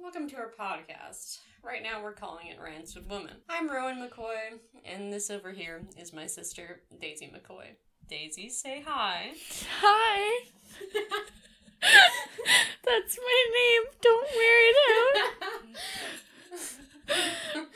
welcome to our podcast. Right now we're calling it Rants with Women. I'm Rowan McCoy, and this over here is my sister, Daisy McCoy. Daisy, say hi. Hi. That's my name. Don't wear it out.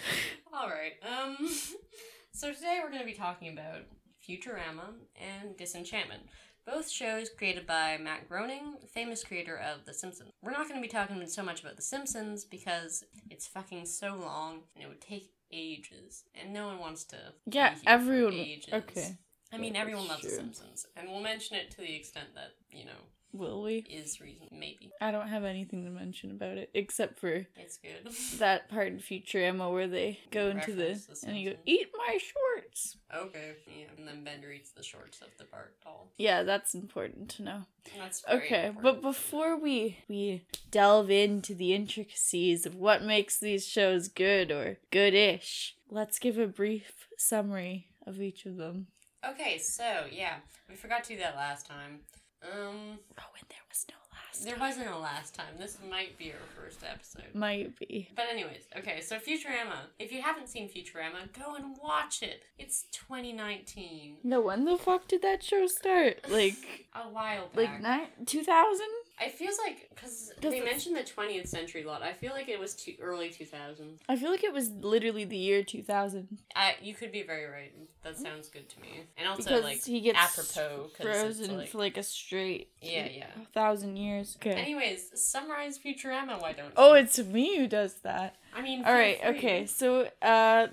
Alright, um, so today we're going to be talking about Futurama and Disenchantment. Both shows created by Matt Groening, famous creator of The Simpsons. We're not going to be talking so much about The Simpsons because it's fucking so long and it would take ages, and no one wants to. Yeah, be here for everyone- Ages. okay. I mean, everyone that's loves The. Simpsons, and we'll mention it to the extent that you know Will we? is reason. Maybe I don't have anything to mention about it except for it's good. that part in Futurama where they go into the The and you go eat my shorts. okay, yeah, and then Bender eats the shorts of the Bart doll. Yeah, that's important to know. That's Okay, important. but before we we delve into the intricacies of what makes these shows good or goodish, let's give a brief summary of each of them. Okay, so yeah, we forgot to do that last time. Um, Oh, and there was no last. there wasn't a last time. This might be our first episode. Might be. But anyways, okay, so Futurama. If you haven't seen Futurama, go and watch it. It's 2019. No, when the fuck did that show start? Like, A while back. like nine, 2000? It feels like because they mentioned the 20th century a lot. I feel like it was too early 2000. I feel like it was literally the year 2000. I you could be very right. That sounds good to me. And also Because like he gets apropos frozen like- for like a straight Yeah, yeah. thousand years. Okay. Anyways, summarize Futurama. Why don't you? Oh, it's me who does that. I mean, All right, free. okay. So, uh,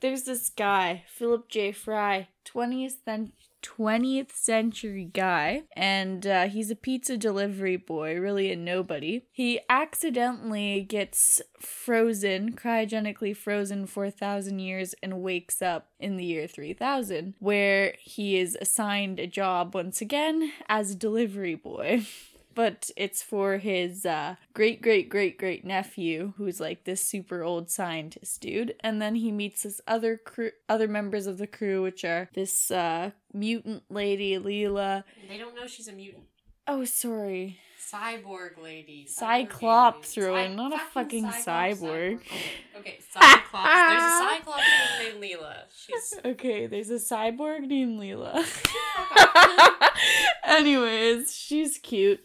there's this guy, Philip J. Fry, 20th then 20th century guy, and uh, he's a pizza delivery boy, really a nobody. He accidentally gets frozen, cryogenically frozen for a thousand years, and wakes up in the year 3000, where he is assigned a job once again as a delivery boy. but it's for his uh, great great great great nephew who's like this super old scientist dude and then he meets this other crew other members of the crew which are this uh, mutant lady Leela They don't know she's a mutant. oh sorry Cyborg lady. Cyclops, Cyborg Rowan, not a fucking cyborg. Okay, okay, Cyclops. There's a Cyclops named Leela. She's okay there's a cyborg named Leela anyways she's cute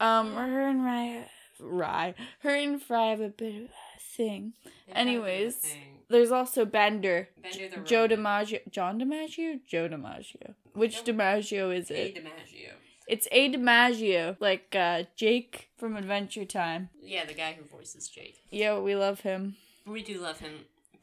um her and Rye Rye her and Fry have a bit of a thing have a Anyways, thing. There's also Bender. Bender the Joe. DiMaggio. John DiMaggio? Joe DiMaggio. Which DiMaggio is it? A. DiMaggio. It's A DiMaggio. Like uh, Jake from Adventure Time. Yeah, the guy who voices Jake. Yo, we love him. We do love him,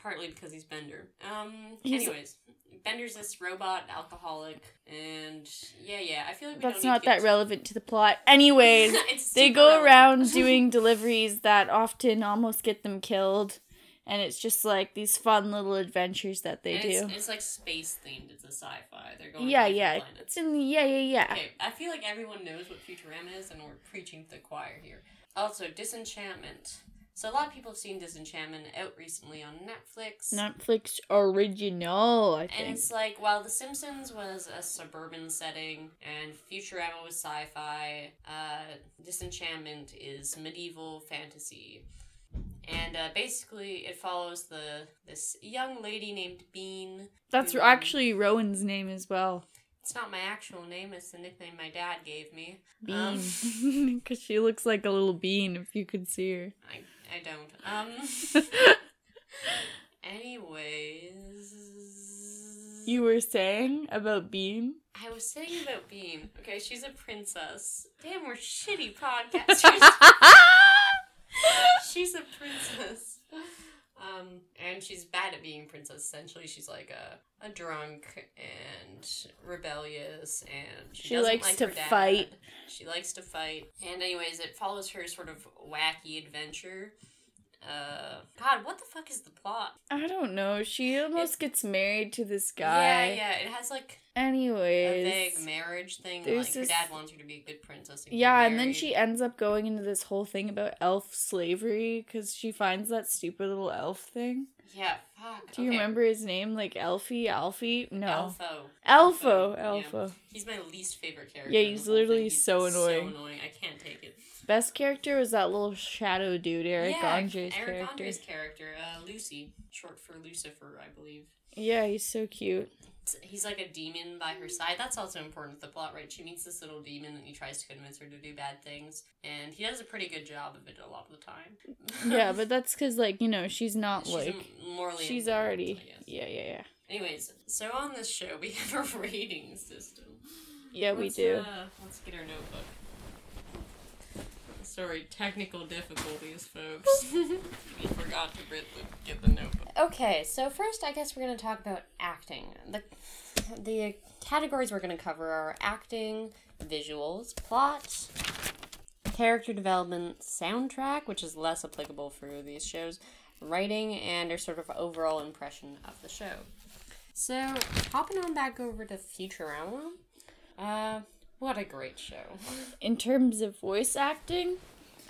partly because he's Bender. Um. He's- anyways, Bender's this robot alcoholic, and yeah, yeah. I feel like we That's not that relevant to the plot. Anyways, they go around doing deliveries that often almost get them killed. And it's just like these fun little adventures that they And do. It's, it's like space themed. It's a sci-fi. They're going. yeah, to yeah. Planets. It's in the yeah, yeah, yeah. Okay, I feel like everyone knows what Futurama is, and we're preaching to the choir here. Also, Disenchantment. So a lot of people have seen Disenchantment out recently on Netflix. Netflix original, I think. And it's like, while The Simpsons was a suburban setting and Futurama was sci fi, uh, Disenchantment is medieval fantasy. And uh, basically, it follows the this young lady named Bean. That's who, um, actually Rowan's name as well. It's not my actual name, it's the nickname my dad gave me. Um, Bean. Because she looks like a little bean if you could see her. I, I don't. Um. anyways. you were saying about Bean? I was saying about Bean. Okay, she's a princess. Damn, we're shitty podcasters. she's a princess. Um, and she's bad at being princess. Essentially, she's like a, a drunk and rebellious, and she, She likes like to fight. She likes to fight. And anyways, it follows her sort of wacky adventure. Uh, God, what the fuck is the plot? I don't know. She almost gets married to this guy. Yeah, yeah, it has like anyways a vague marriage thing. like this- her dad wants her to be a good princess. And Yeah, and then she ends up going into this whole thing about elf slavery because she finds that stupid little elf thing. Yeah, fuck. Do you okay. remember his name? Like Elfie? Alfie? No. Elfo. Elfo. Yeah. Elfo. He's my least favorite character. Yeah, he's literally. He's so annoying. So annoying. I can't take it. Best character was that little shadow dude, Eric yeah, Andre's Eric character. Andre's character, uh, Lucy, short for Lucifer, I believe. Yeah, he's so cute. He's like a demon by her side. That's also important to the plot, right? She meets this little demon and he tries to convince her to do bad things. And he does a pretty good job of it a lot of the time. yeah, but that's because, like, you know, she's not she's like. morally She's already. Yeah, yeah, yeah. Anyways, so on this show, we have a rating system. Yeah, we Let's, do. Uh, let's get our notebook. Sorry, technical difficulties, folks. we forgot to get the, notebook. Okay, so first, I guess we're going to talk about acting. The the categories we're going to cover are acting, visuals, plot, character development, soundtrack, which is less applicable for these shows, writing, and our sort of overall impression of the show. So, hopping on back over to Futurama. Uh, what a great show. In terms of voice acting,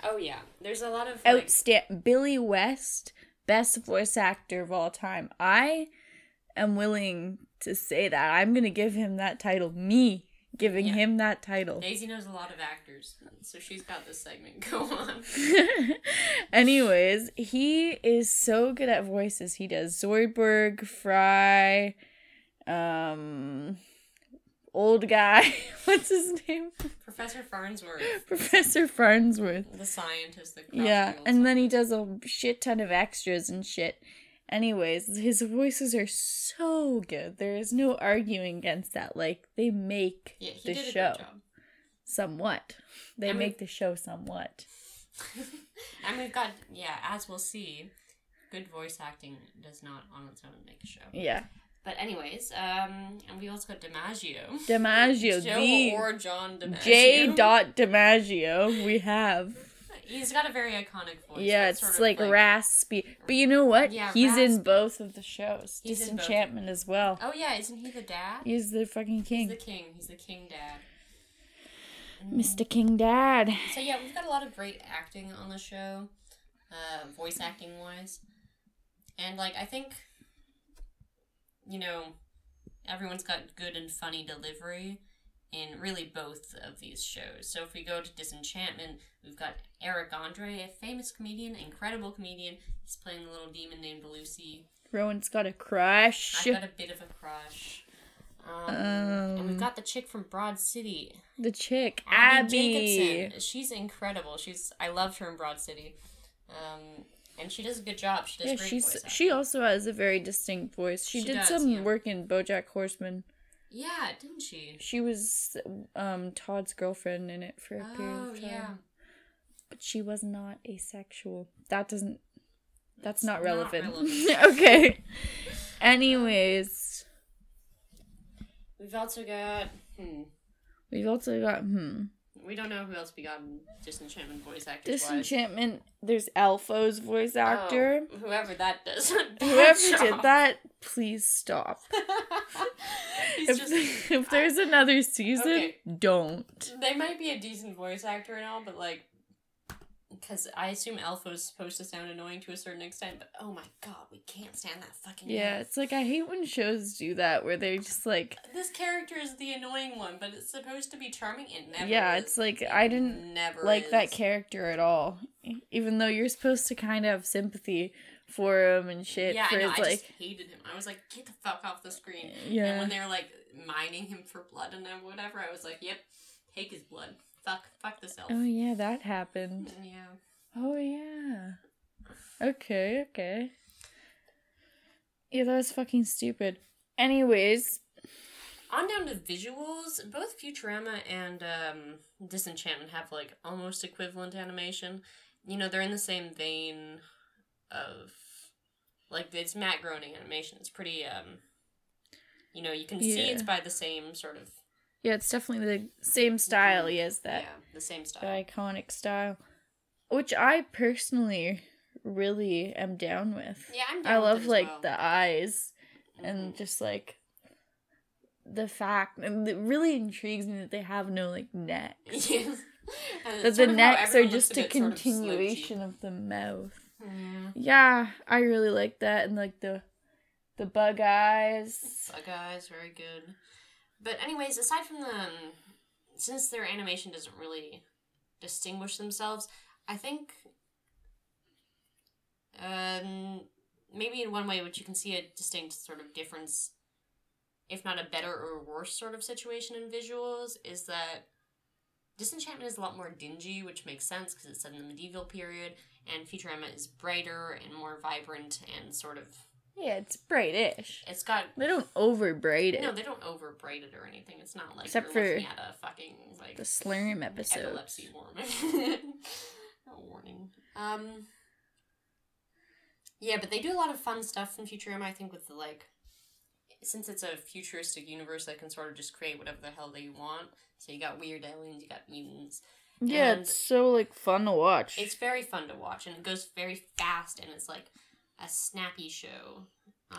Oh yeah, there's a lot of like, outstand Billy West, best voice actor of all time. I am willing to say that. I'm gonna give him that title. Me giving Yeah. him that title. Daisy knows a lot of actors, so she's got this segment. Go on. Anyways, he is so good at voices. He does Zoidberg, Fry, um, old guy. What's his name? Professor Farnsworth, Professor Farnsworth. the scientist Yeah, and the then he does a shit ton of extras and shit. Anyways, his voices are so good. There is no arguing against that. Like they make yeah, he the did a show good job. somewhat. They mean- make the show somewhat. and we've got yeah, as we'll see, good voice acting does not on its own make a show. Yeah, But anyways, um, and we also got DiMaggio. DiMaggio, Joe or John DiMaggio. J. Dot DiMaggio. We have. He's got a very iconic voice. Yeah, it's sort of like, raspy. But you know what? Yeah, He's in both of the shows. He's. Disenchantment as well. Oh yeah, isn't he the dad? He's the fucking king. He's the king. He's the king dad. Mr. King Dad. So yeah, we've got a lot of great acting on the show, uh, voice acting wise, and like I think, you know, everyone's got good and funny delivery in really both of these shows. So if we go to Disenchantment, we've got Eric Andre, a famous comedian, incredible comedian. He's playing a little demon named Lucy. Rowan's got a crush. I've got a bit of a crush. Um, and we've Um, got the chick from Broad City, The chick, Abbi, Abbi. Jacobson. She's incredible. She's I loved her in Broad City, um, and she does a good job. She does Yeah, great she's voice she acting. also has a very distinct voice. She, She did does, some yeah. work in BoJack Horseman. Yeah, didn't she? She was um Todd's girlfriend in it for a period Oh of time. yeah. But she was not asexual. That doesn't that's not not relevant. relevant. okay. Anyways, We've also got hmm. we've also got hmm. We don't know who else we got in Disenchantment voice actors wise. Disenchantment. There's Alfo's voice oh, actor. Oh, whoever that does. Whoever did that, please stop. If, just. if there's another season, Okay. don't. They might be a decent voice actor and all, but like, because I assume Alpha's supposed to sound annoying to a certain extent, but oh my god, we can't stand that fucking. Yeah, guy. it's like I hate when shows do that where they're just like, uh, This character is the annoying one, but it's supposed to be charming. It never. yeah, is. it's like It I didn't never like that character at all. Even though you're supposed to kind of have sympathy for him and shit. Yeah, for I know. his, I like, just hated him. I was like, get the fuck off the screen. And yeah. when they were like mining him for blood and whatever, I was like, yep, take his blood. Fuck, fuck this elf. Oh yeah, that happened. Yeah. Oh yeah. Okay, okay. Yeah, that was fucking stupid. Anyways, On down to visuals, both Futurama and um, Disenchantment have like almost equivalent animation. You know, they're in the same vein of like it's Matt Groening animation. It's pretty um you know, you can see it's by the same sort of yeah, it's definitely the same style he has that yeah, the same the style. iconic style, which I personally really am down with. Yeah, I'm down I with love like well. the eyes Mhm. and just like the fact and it really intrigues me that they have no like neck. Yeah. That the sort of how necks are just a bit sort of continuation of the mouth. Yeah. Yeah, I really like that and like the the bug eyes. Bug eyes, very good. But anyways, aside from the, um, since their animation doesn't really distinguish themselves. I think um maybe in one way which you can see a distinct sort of difference if not a better or worse sort of situation in visuals is that Disenchantment is a lot more dingy, which makes sense because it's set in the medieval period, and Futurama is brighter and more vibrant and sort of. Yeah, it's brightish. It's got. They don't over bright it. No, they don't over bright it or anything. It's not like Except you're for at a fucking like the Slurm episode. epilepsy warning. no warning. Um. Yeah, but they do a lot of fun stuff in Futurama. I think with the like, since it's a futuristic universe, they can sort of just create whatever the hell they want. So you got weird aliens, you got mutants. Yeah, And- it's so like fun to watch. It's very fun to watch, and it goes very fast, and it's like a snappy show.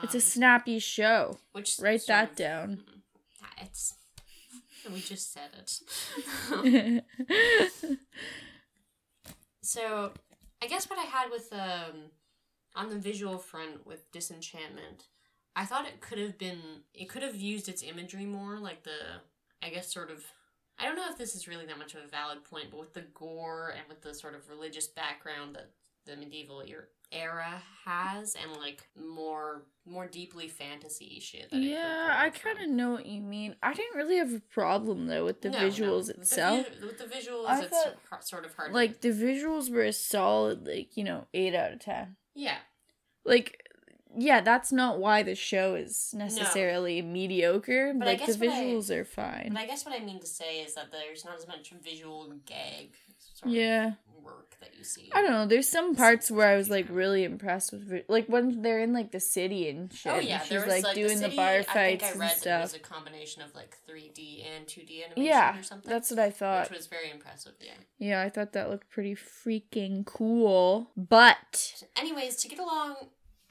It's a Um, snappy show. which Write that of- down. It's we just said it. so, I guess what I had with um on the visual front with Disenchantment, I thought it could have been it could have used its imagery more, like the I guess sort of I don't know if this is really that much of a valid point, but with the gore and with the sort of religious background that the medieval era has, and like more more deeply fantasy shit. That yeah, I kind of know what you mean. I didn't really have a problem though with the No, no. visuals With itself. vi- with the visuals, I it's thought, sort of hard. Like the visuals were a solid, like you know, eight out of ten. yeah, Like, yeah, that's not why the show is necessarily mediocre. But I like the what I- visuals are fine. but I guess what I mean to say is that there's not as much visual gag sort Yeah. of that you see. I don't know. There's some parts where I was like really impressed with, like when they're in like the city and shit. Oh and yeah, she's there was like, like doing the, city, bar I fights think I and stuff. that it was a combination of like 3D and 2D animation Yeah, or something. that's what I thought. which was very impressive. Yeah. Yeah, I thought that looked pretty freaking cool. But Anyways, to get along,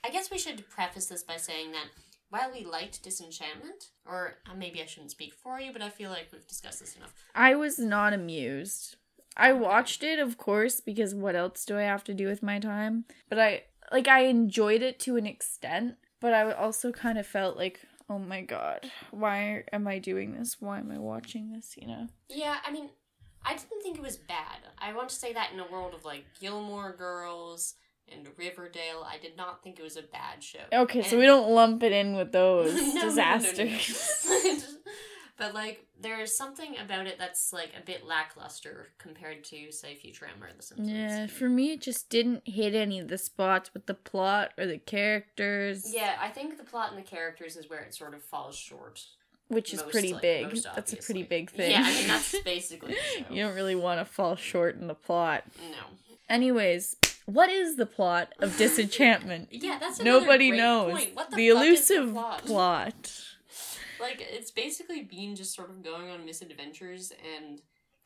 I guess we should preface this by saying that while we liked Disenchantment, or uh, maybe I shouldn't speak for you, but I feel like we've discussed this enough. I was not amused. I watched it, of course, because what else do I have to do with my time? But I like I enjoyed it to an extent, but I also kind of felt like, oh my god, why am I doing this? Why am I watching this? You know? Yeah, I mean, I didn't think it was bad. I want to say that in a world of like Gilmore Girls and Riverdale, I did not think it was a bad show. Okay, so we don't lump it in with those No, no, no, no, disasters. but like, there's something about it that's like a bit lackluster compared to, say, Futurama or The Simpsons. Yeah, for me, it just didn't hit any of the spots with the plot or the characters. Yeah, I think the plot and the characters is where it sort of falls short. which is most, pretty like, big. That's a pretty big thing. Yeah, I mean that's basically the show. you don't really want to fall short in the plot. No. Anyways, what is the plot of Disenchantment? Yeah, that's Nobody great knows. Point. What the, the fuck is elusive the plot? plot. Like it's basically Bean just sort of going on misadventures and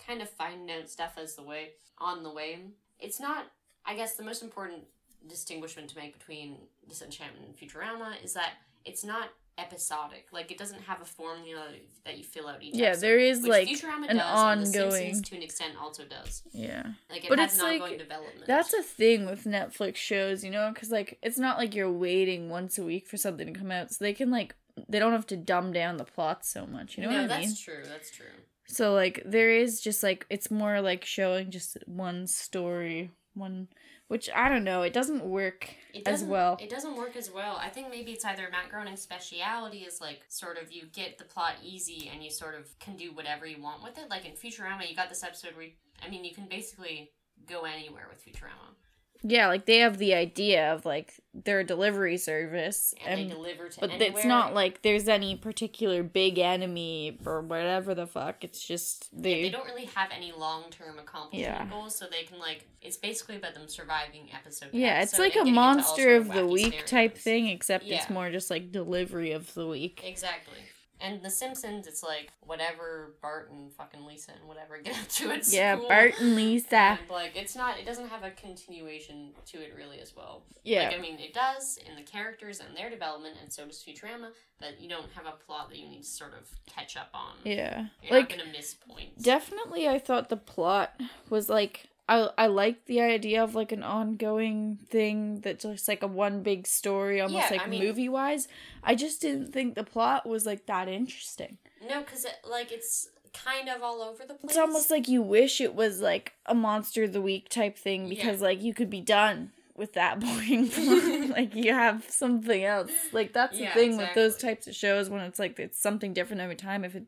kind of finding out stuff as the way on the way. It's not. I guess the most important distinguishment to make between Disenchantment and Futurama is that it's not episodic. Like it doesn't have a formula that you fill out each. Yeah, episode, there is, like, Futurama an does, and ongoing- Simpsons to an extent also does. Yeah. Like it But has it's an like- ongoing development. That's a thing with Netflix shows, you know, because like it's not like you're waiting once a week for something to come out, so they can like they don't have to dumb down the plot so much. You know no, what I mean? that's true. That's true. So like there is just like it's more like showing just one story, one which I don't know, it doesn't work It as doesn't- well. It doesn't work as well. I think maybe it's either Matt Groening's speciality is like sort of you get the plot easy and you sort of can do whatever you want with it. Like in Futurama, you got this episode where you, I mean, you can basically go anywhere with Futurama, Yeah, like they have the idea of like their delivery service and, and, they deliver to but anywhere. it's not like there's any particular big enemy or whatever the fuck. It's just Yeah, they, they don't really have any long term accomplishment Yeah. goals, so they can like it's basically about them surviving episode. Yeah, it's like a monster sort of the week type thing, except it's more just like delivery of the week. Exactly. And The Simpsons, it's like whatever Bart and fucking Lisa and whatever get up to at Yeah, school. Bart and Lisa. And, like it's not it doesn't have a continuation to it really as well. Yeah. Like I mean it does in the characters and their development and so does Futurama, but you don't have a plot that you need to sort of catch up on. Yeah. You're like not gonna miss points. definitely I thought the plot was like I I liked the idea of like an ongoing thing that's just like a one big story almost Yeah, like I mean- movie wise. I just didn't think the plot was like that interesting. no, because it, like it's kind of all over the place. It's almost like you wish it was like a monster of the week type thing because Yeah. like you could be done with that boring plot. like you have something else. Like that's the Yeah, thing with those types of shows when it's like it's something different every time. If it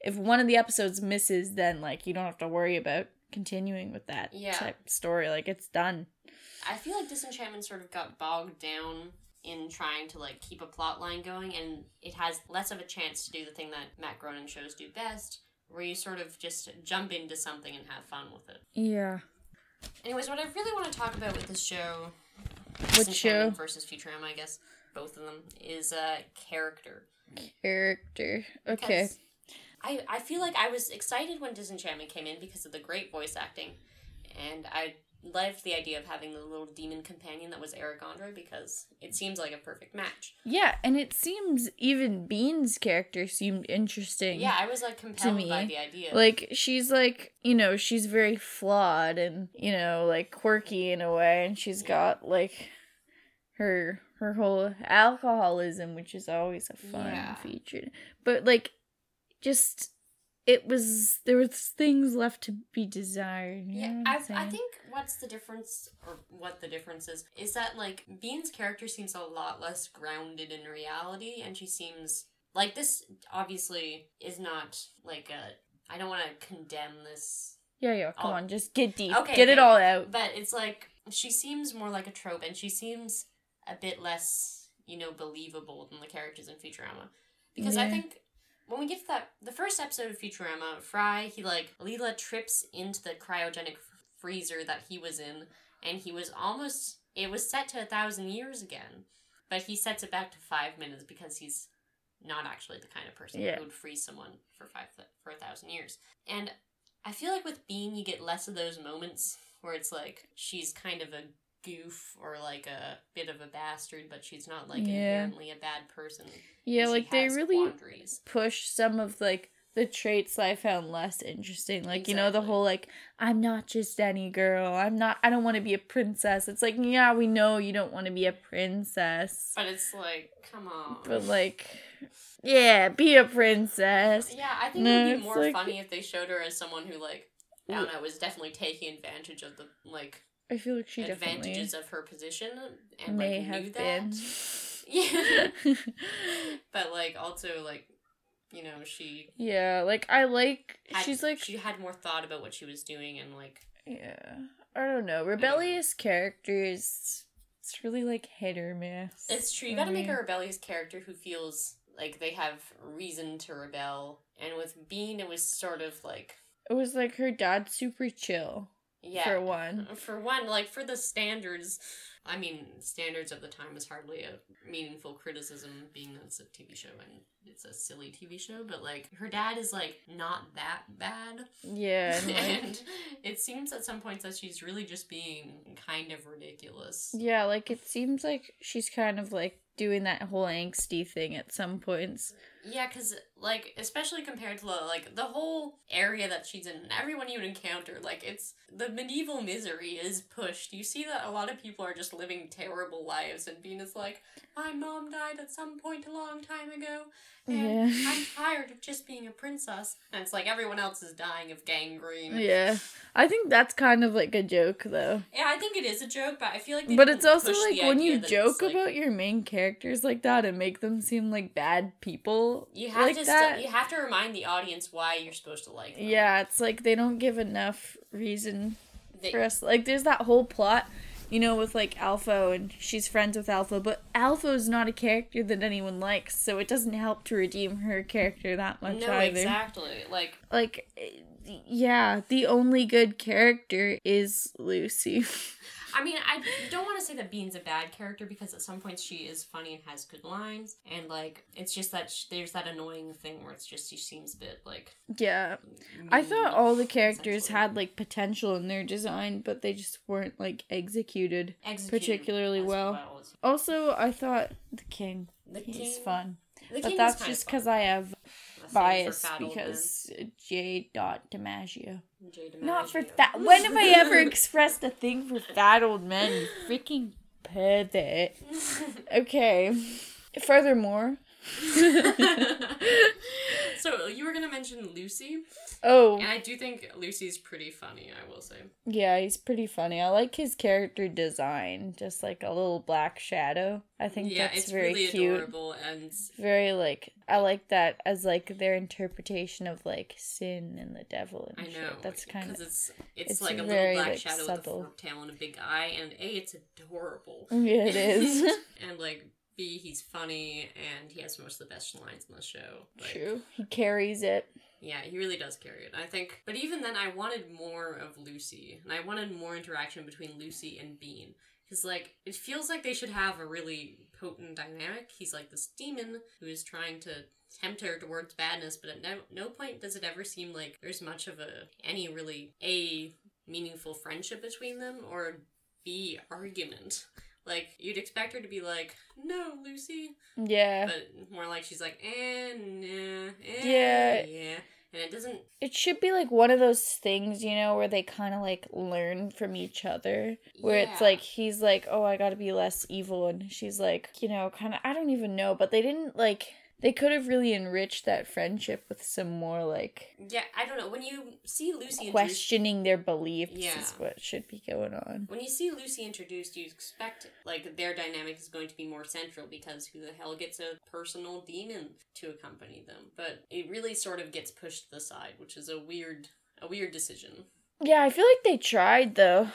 if one of the episodes misses, then like you don't have to worry about continuing with that Yeah. type story. Like it's done. I feel like Disenchantment sort of got bogged down in trying to like keep a plot line going, and it has less of a chance to do the thing that Matt Groening shows do best, where you sort of just jump into something and have fun with it. Yeah. Anyways, what I really want to talk about with this show, What show? versus Futurama, I guess both of them, is uh, character. Character. Okay. Because I, I feel like I was excited when Disenchantment came in because of the great voice acting. And I loved the idea of having the little demon companion that was Eric Andre because it seems like a perfect match. Yeah, and it seems even Bean's character seemed interesting. Yeah, I was like compelled to me, by the idea. Like she's like, you know, she's very flawed and, you know, like quirky in a way and she's got like her her whole alcoholism, which is always a fun Yeah. feature. But like just it was there was things left to be desired. Yeah, I, I think what's the difference, or what the difference is, is that like Bean's character seems a lot less grounded in reality, and she seems like this. Obviously, is not like a. I don't want to condemn this Yeah, yeah, come Oh. on, just get deep. Okay, get it all out. But it's like she seems more like a trope, and she seems a bit less, you know, believable than the characters in Futurama. Because I think when we get to that, the first episode of Futurama, Fry, he like Leela trips into the cryogenic freezer that he was in, and he was almost. It was set to a thousand years again, but he sets it back to five minutes because he's not actually the kind of person Yeah. who would freeze someone for five for a thousand years. And I feel like with Bean, you get less of those moments where it's like she's kind of a goof or like a bit of a bastard, but she's not like Yeah. inherently a bad person. Yeah, like they really quandaries. push some of like the traits I found less interesting. Like, you know, the whole like, I'm not just any girl. I'm not I don't want to be a princess. It's like, yeah, we know you don't want to be a princess. But it's like, come on. But like yeah, be a princess. yeah, I think No, it would be more like- funny if they showed her as someone who like I don't know, was definitely taking advantage of the like I feel like she definitely advantages of her position and like knew that. Yeah. but like also like you know, she yeah, like I like had, she's like she had more thought about what she was doing and like yeah. I don't know. Rebellious characters it's really like hit or miss. It's true. You got to make a rebellious character who feels like they have reason to rebel. And with Bean, it was sort of like, It was like her dad super chill yeah. for one. For one, like for the standards, I mean, standards of the time is hardly a meaningful criticism, being that it's a TV show and it's a silly TV show. But like, her dad is like not that bad, Yeah, and and it seems at some points that she's really just being kind of ridiculous. yeah, like it seems like she's kind of like doing that whole angsty thing at some points. Yeah, because, like, especially compared to, like, the whole area that she's in, and everyone you encounter, like, it's the medieval misery is pushed. You see that a lot of people are just living terrible lives, and is like, my mom died at some point a long time ago, and Yeah. I'm tired of just being a princess. And it's like everyone else is dying of gangrene. Yeah. I think that's kind of like a joke though. Yeah, I think it is a joke, but I feel like But it's also like when you joke it's, like- about your main characters like that and make them seem like bad people. You have like to that. st- you have to remind the audience why you're supposed to like them. Yeah, it's like they don't give enough reason They- for us. Like, there's that whole plot, you know, with like Alpha and she's friends with Alpha, but Alpha is not a character that anyone likes, so it doesn't help to redeem her character that much no, either. exactly. Like, Like, yeah, the only good character is Lucy. I mean, I don't want to say that Bean's a bad character because at some points she is funny and has good lines, and like it's just that sh- there's that annoying thing where it's just she seems a bit like. yeah, I thought all the characters had like potential in their design, but they just weren't like executed. executed particularly well. as- Also, I thought the king. The king, fun. The but that's just because I have Bias because J. Dot DiMaggio. men. Jay Not for that. When have I ever expressed a thing for fat old men? You freaking pervert. Okay. Furthermore, So you were gonna mention Lucy, Oh, and I do think Lucy's pretty funny. I will say. yeah, he's pretty funny. I like his character design, just like a little black shadow. I think yeah, that's it's very really cute. adorable, and Very like I like that as like their interpretation of like sin and the devil and I shit. know That's kind of it's, it's it's like a little black like, shadow subtle. with a forked tail and a big eye, and a it's adorable. yeah, it is. and like b he's funny and he has most of the best lines in the show. Like, True. He carries it. Yeah, he really does carry it. I think, but even then, I wanted more of Lucy, and I wanted more interaction between Lucy and Bean. Because, like, it feels like they should have a really potent dynamic. He's like this demon who is trying to tempt her towards badness, but at no, no point does it ever seem like there's much of a any really a meaningful friendship between them or b argument. Like you'd expect her to be like, "No, Lucy," Yeah. but more like she's like, "Eh, nah, eh, Yeah. yeah," and it doesn't. It should be like one of those things, you know, where they kind of like learn from each other. Where it's like he's like, "Oh, I got to be less evil," and she's like, you know, kind of I don't even know, but they didn't like they could have really enriched that friendship with some more like Yeah, I don't know. When you see Lucy introduced, questioning their beliefs Yeah. is what should be going on. when you see Lucy introduced, you expect like their dynamic is going to be more central because who the hell gets a personal demon to accompany them? But it really sort of gets pushed to the side, which is a weird, a weird decision. Yeah, I feel like they tried though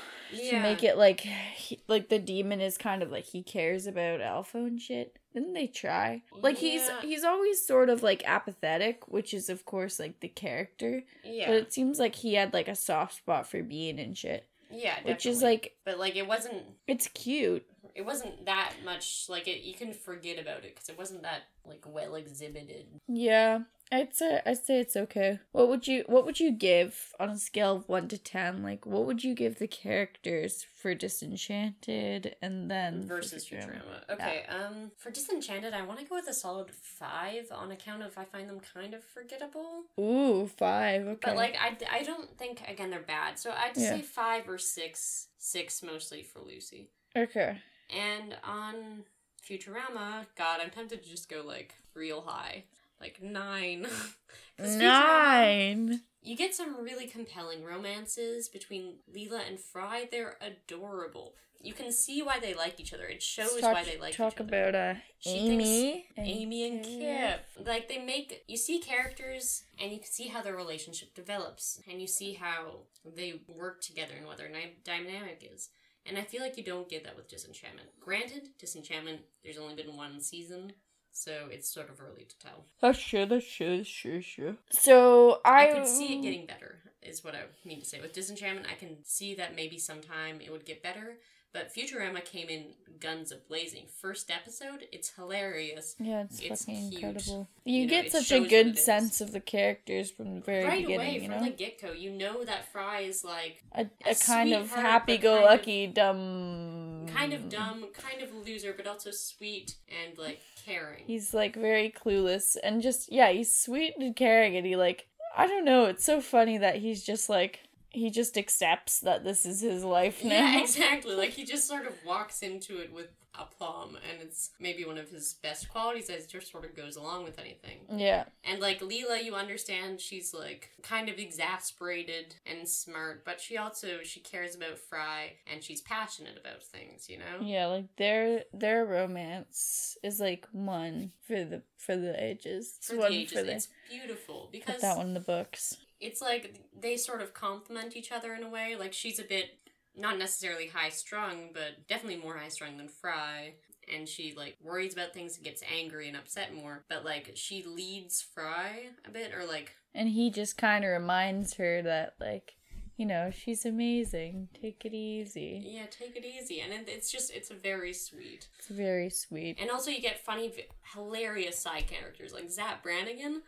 to make it like he, like the demon is kind of like he cares about Alpha and shit. Didn't they try? Like he's Yeah. he's always sort of like apathetic, which is of course like the character. Yeah, But it seems like he had like a soft spot for Bean and shit, yeah, which is like but like it wasn't. it's cute. It wasn't that much like it. You can forget about it because it wasn't that like well exhibited. Yeah, I'd say I'd say it's okay. What would you What would you give on a scale of one to ten? Like, what would you give the characters for Disenchanted and then versus Futurama? Okay, um, for Disenchanted, I want to go with a solid five on account of I find them kind of forgettable. Ooh, five. Okay. But like, I, I don't think again they're bad. So I'd Yeah. say five or six. Six mostly for Lucy. okay. And on Futurama, God, I'm tempted to just go like real high, like nine. 'Cause Futurama- Nine. You get some really compelling romances between Leela and Fry. They're adorable. You can see why they like each other. It shows talk, why they like each other. Talk about uh She Amy. Amy and Kif. Like they make you see characters and you can see how their relationship develops and you see how they work together and what their dynamic is. And I feel like you don't get that with Disenchantment. Granted, Disenchantment, there's only been one season, so it's sort of early to tell. That's true. That's true. That's true. True. So I, I could see it getting better, is what I mean to say. With Disenchantment, I can see that maybe sometime it would get better. But Futurama came in guns a blazing. First episode, it's hilarious. Yeah, it's, It's fucking cute. incredible. You, You get such a good sense of the characters from the very right beginning. away you from know, the get go, you know that Fry is like a, a a kind of happy-go-lucky, dumb. kind of dumb, kind of loser, but also sweet and like caring. He's like very clueless and just yeah, he's sweet and caring, and he like I don't know. It's so funny that he's just like he just accepts that this is his life now. yeah, exactly. Like he just sort of walks into it with aplomb, and it's maybe one of his best qualities as it just sort of goes along with anything. yeah. And like Leela, you understand she's like kind of exasperated and smart, but she also she cares about Fry and she's passionate about things, you know? Yeah, like their their romance is like one for the for the ages. It's For one the ages, for the it's beautiful put because that one in the books. It's like they sort of complement each other in a way. Like she's a bit not necessarily high strung, but definitely more high strung than Fry. And she like worries about things and gets angry and upset more. But like she leads Fry a bit, or like And he just kind of reminds her that like you know, she's amazing. Take it easy. yeah, take it easy. And it, it's just it's very sweet. It's very sweet. And also you get funny, hilarious side characters like Zap Brannigan.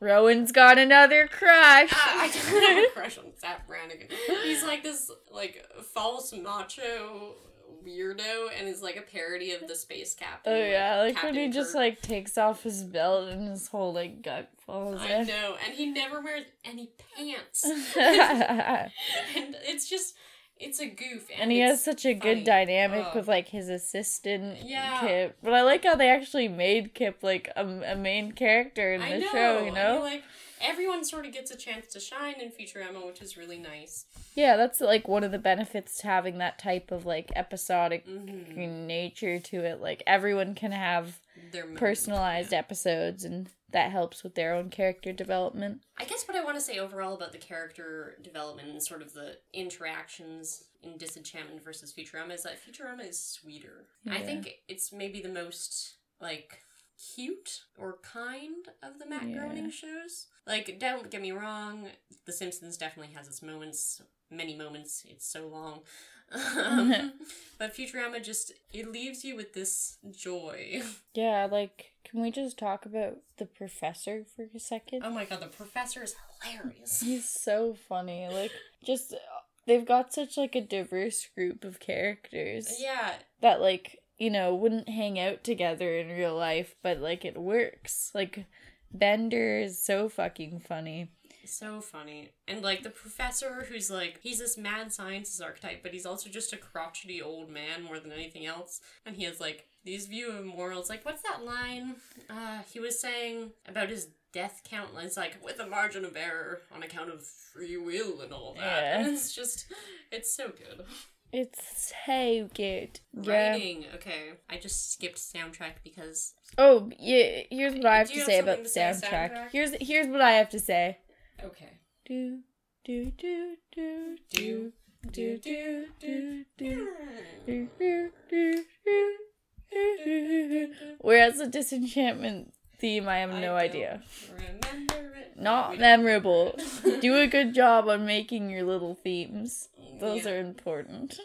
Rowan's got another crush. Ah, I don't have a crush on Zap Brannigan. He's like this like false macho weirdo and is like a parody of the space captain. Oh yeah, like when Captain he just like takes off his belt and his whole like gut falls I know, and he never wears any pants. and it's just it's a goof, and, and he has such a good dynamic Oh. with like his assistant Yeah. Kif. But I like how they actually made Kif like a, a main character in I the know, show. You I know? mean, like everyone sort of gets a chance to shine in Futurama, which is really nice. yeah, that's like one of the benefits to having that type of like episodic Mm-hmm. nature to it. Like everyone can have Their personalized yeah. episodes, and that helps with their own character development. I guess what I want to say overall about the character development and sort of the interactions in Disenchantment versus Futurama is that Futurama is sweeter. I think it's maybe the most like cute or kind of the Matt Yeah. Groening shows. Like, don't get me wrong, The Simpsons definitely has its moments, many moments. It's so long. Um, but Futurama just it leaves you with this joy. Yeah, like can we just talk about the professor for a second? Oh my god, the professor is hilarious. He's so funny. Like just they've got such like a diverse group of characters Yeah, that like, you know, wouldn't hang out together in real life, but like it works. Like Bender is so fucking funny. So funny. And like the professor who's like he's this mad scientist archetype, but he's also just a crotchety old man more than anything else. And he has like these view of morals. Like what's that line? Uh he was saying about his death count it's like with a margin of error on account of free will and all that. Yeah. And it's just it's so good. It's so good. Yeah. Writing. Okay. I just skipped soundtrack because Oh, yeah, here's what I have to say about the something to say, soundtrack. soundtrack? Here's here's what I have to say. Okay. Do do do do do do do do do do do do. Whereas the disenchantment theme, I have I no don't idea. Not memorable. Do a good job on making your little themes. Those Yeah. are important.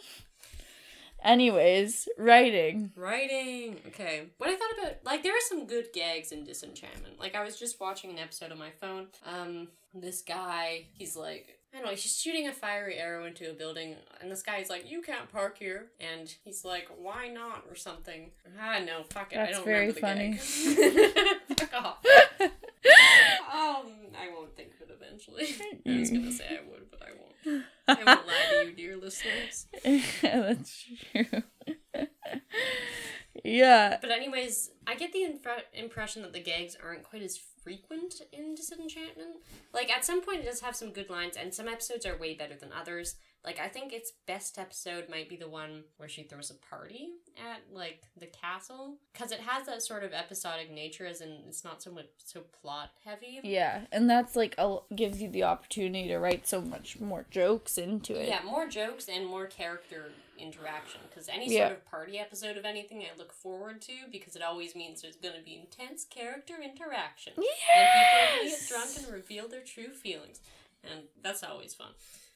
Anyways, writing. Writing. Okay. What I thought about like there are some good gags in Disenchantment. Like I was just watching an episode on my phone. Um this guy, he's like I don't know, he's shooting a fiery arrow into a building, and this guy's like, "You can't park here," and he's like, "Why not?" or something. Ah, no, fuck it, I That's don't very remember the funny. gag. fuck off. Um, I won't think of it eventually. I was gonna say I would, but I won't. I won't lie to you, dear listeners. That's true. yeah. But anyways, I get the infra- impression that the gags aren't quite as frequent in Disenchantment. Like at some point, it does have some good lines, and some episodes are way better than others. Like I think its best episode might be the one where she throws a party at like the castle, because it has that sort of episodic nature, as in it's not so much so plot heavy. Yeah, and that's like a, gives you the opportunity to write so much more jokes into it. Yeah, more jokes and more character interaction. Because any Yeah. sort of party episode of anything, I look forward to because it always means there's going to be intense character interaction. Yeah. And people are going to get drunk and reveal their true feelings. And that's always fun.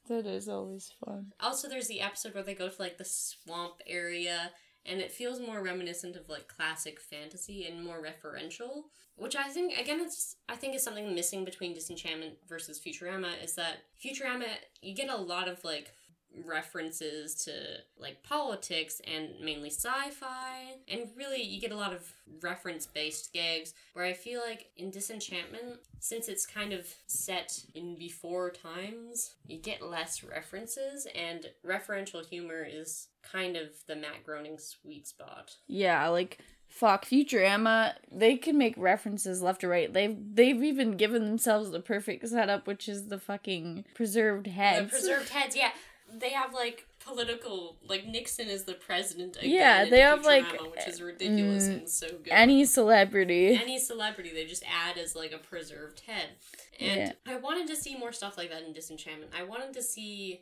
That is always fun. Also, there's the episode where they go to like the swamp area, and it feels more reminiscent of like classic fantasy and more referential. Which I think, again, it's I think is something missing between Disenchantment versus Futurama is that Futurama you get a lot of like references to like politics and mainly sci-fi and really you get a lot of reference based gags where i feel like in disenchantment since it's kind of set in before times you get less references and referential humor is kind of the matt groening sweet spot Yeah, like fuck Futurama, they can make references left or right. They've they've even given themselves the perfect setup, which is the fucking preserved heads. the preserved heads yeah they have like political like nixon is the president again Yeah, they have, like, which is ridiculous mm, and so good Any celebrity. any celebrity they just add as like a preserved head and Yeah. i wanted to see more stuff like that in disenchantment i wanted to see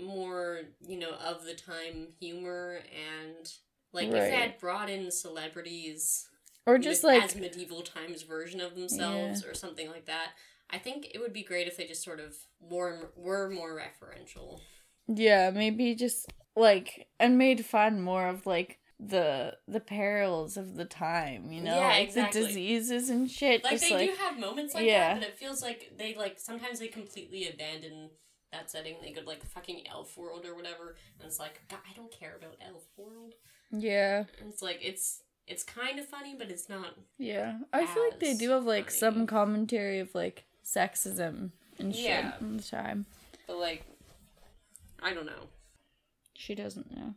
more you know of the time humor and like if they Right. had brought in celebrities or just with- like as medieval times version of themselves or something like that i think it would be great if they just sort of were, were more referential Yeah, maybe just like and made fun more of like the the perils of the time, you know, Yeah, like exactly. the diseases and shit. like just they like do have moments like yeah. that but it feels like they like sometimes they completely abandon that setting they go to like fucking elf world or whatever and it's like God, i don't care about elf world yeah, and it's like it's it's kind of funny but it's not yeah. I feel like they do have like funny. some commentary of like sexism and shit Yeah. all the time. but like i don't know She doesn't know.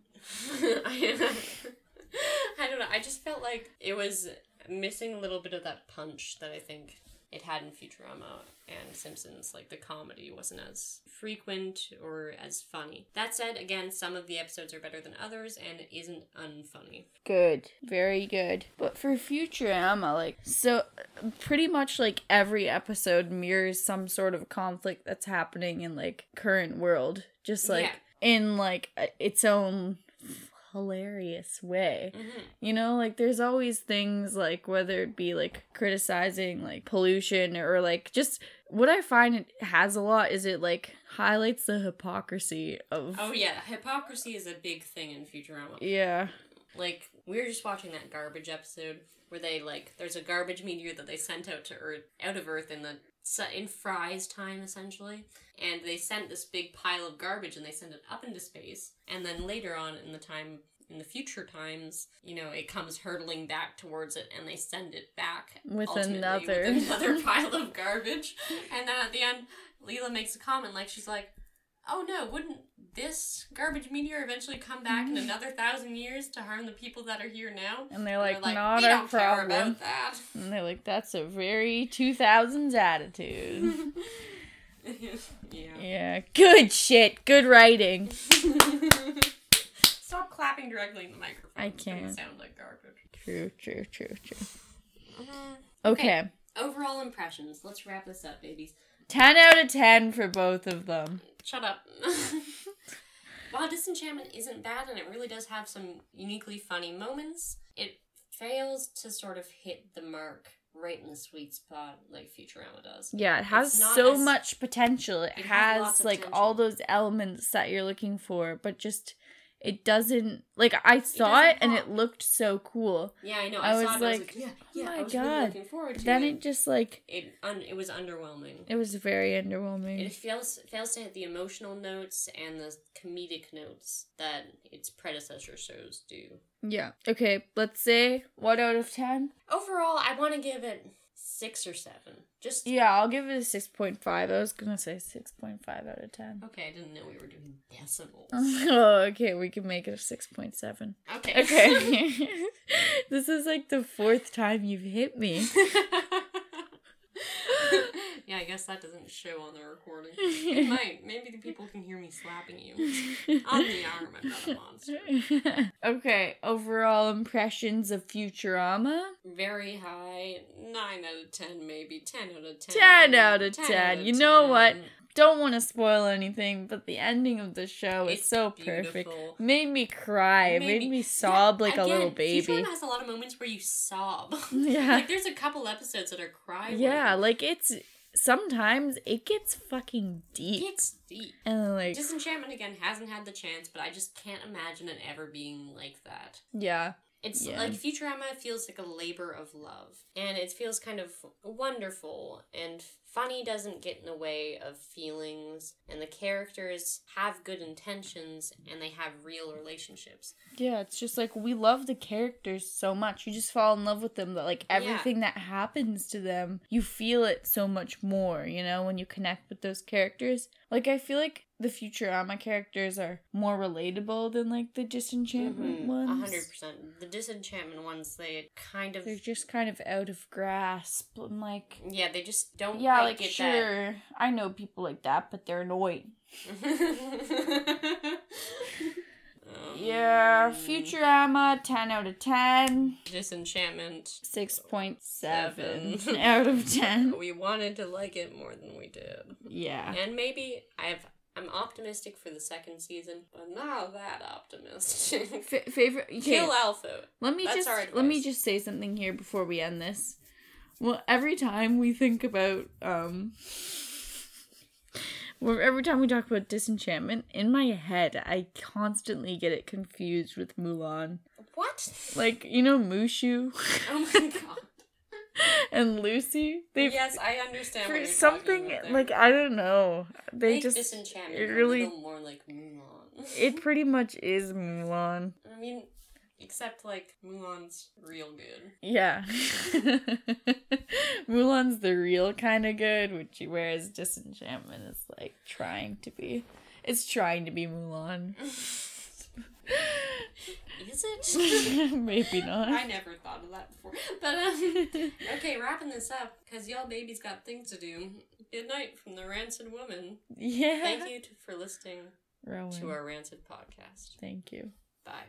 I, I don't know. I just felt like it was missing a little bit of that punch that I think it had in Futurama and Simpsons. Like the comedy wasn't as frequent or as funny. That said, again, some of the episodes are better than others and it isn't unfunny. Good. Very good. But for Futurama, like, so pretty much like every episode mirrors some sort of conflict that's happening in like current world. Just like Yeah. in like its own hilarious way. Mhm. You know, like there's always things like whether it be like criticizing like pollution or like just what I find it has a lot is it like highlights the hypocrisy of Oh yeah, hypocrisy is a big thing in Futurama. yeah. Like we were just watching that garbage episode where they like there's a garbage meteor that they sent out to Earth out of Earth in the in Fry's time essentially, and they sent this big pile of garbage and they sent it up into space, and then later on in the time in the future times, you know, it comes hurtling back towards it and they send it back With another. with another pile of garbage, and then at the end, Leela makes a comment like she's like. Oh no, wouldn't this garbage meteor eventually come back in another thousand years to harm the people that are here now? And they're And like, they're not we care problem. about that. And they're like, that's a very 2000s attitude. yeah. yeah. Good shit. Good writing. Stop clapping directly in the microphone. I can't. sound like garbage. True, true, true, true. Uh, Okay. Overall impressions. Let's wrap this up, babies. 10 out of 10 for both of them. Shut up. While Disenchantment isn't bad and it really does have some uniquely funny moments, it fails to sort of hit the mark right in the sweet spot like Futurama does. Yeah, it has so as- much potential. It, It has has like potential. all those elements that you're looking for, but just it doesn't like I saw doesn't it and it looked so cool. Yeah, I know. I I, was saw it I was like, like, yeah, "Oh my I was God." really looking forward to Then it. it just like It un- it was underwhelming. it was very underwhelming. It fails fails to hit the emotional notes and the comedic notes that its predecessor shows do. yeah. Okay, let's say what out of 10? Overall, I want to give it six or seven. Just Yeah, I'll give it a 6.5. I was to say 6.5 out of 10. okay. I didn't know we were doing decimals. Oh, okay, we can make it a 6.7. Okay. Okay. this is like the fourth time you've hit me. Yeah, I guess that doesn't show on the recording. It might. Maybe the people can hear me slapping you on the arm. I'm not a monster. okay, overall impressions of Futurama? Very high. Nine out of ten, maybe. Ten out of ten. 10 out of 10. 10. Out of You know what? Don't want to spoil anything, but the ending of the show is It's so perfect. Made me cry. It Made made me- me sob like a little baby. Futurama has a lot of moments where you sob. Yeah. like there's a couple episodes that are cry. Yeah, like it's sometimes it gets fucking deep. It's deep. And like Disenchantment again hasn't had the chance, but I just can't imagine it ever being like that. yeah. It's Yeah. like Futurama feels like a labor of love, and it feels kind of wonderful and funny. Doesn't get in the way of feelings, and the characters have good intentions, and they have real relationships. Yeah, it's just like we love the characters so much. You just fall in love with them that like Yeah. everything that happens to them, you feel it so much more, you know, when you connect with those characters. Like I feel like the Futurama characters are more relatable than like the Disenchantment Mhm, ones. A hundred percent. The disenchantment ones, they kind of They're just kind of out of grasp and like yeah, they just don't yeah, like get sure, I know people like that, but they're annoying. that. Yeah, Um, Futurama, 10 out of 10. disenchantment. 6.7 Seven. out of 10. We wanted to like it more than we did. Yeah. And maybe I've I'm optimistic for the second season, but not that optimistic. F- favorite okay, Kill Alpha. let me That's just let me just say something here before we end this. Well, every time we think about um well, every time we talk about disenchantment, in my head I constantly get it confused with Mulan. What? Like, you know Mushu Oh my god. and Luci? They yes, I understand. for something like I don't know. They Make just disenchantment it really- more like Mulan. it pretty much is Mulan. I mean, except like Mulan's real good. Yeah. Mulan's the real kind of good, which whereas Disenchantment is like trying to be. It's trying to be Mulan. Is it? Maybe not. I never thought of that before. But um, okay, wrapping this up because y'all babies got things to do. Good night from the Rancid Woman. yeah. Thank you to, for listening Rowan. to our Rancid podcast. Thank you. Bye.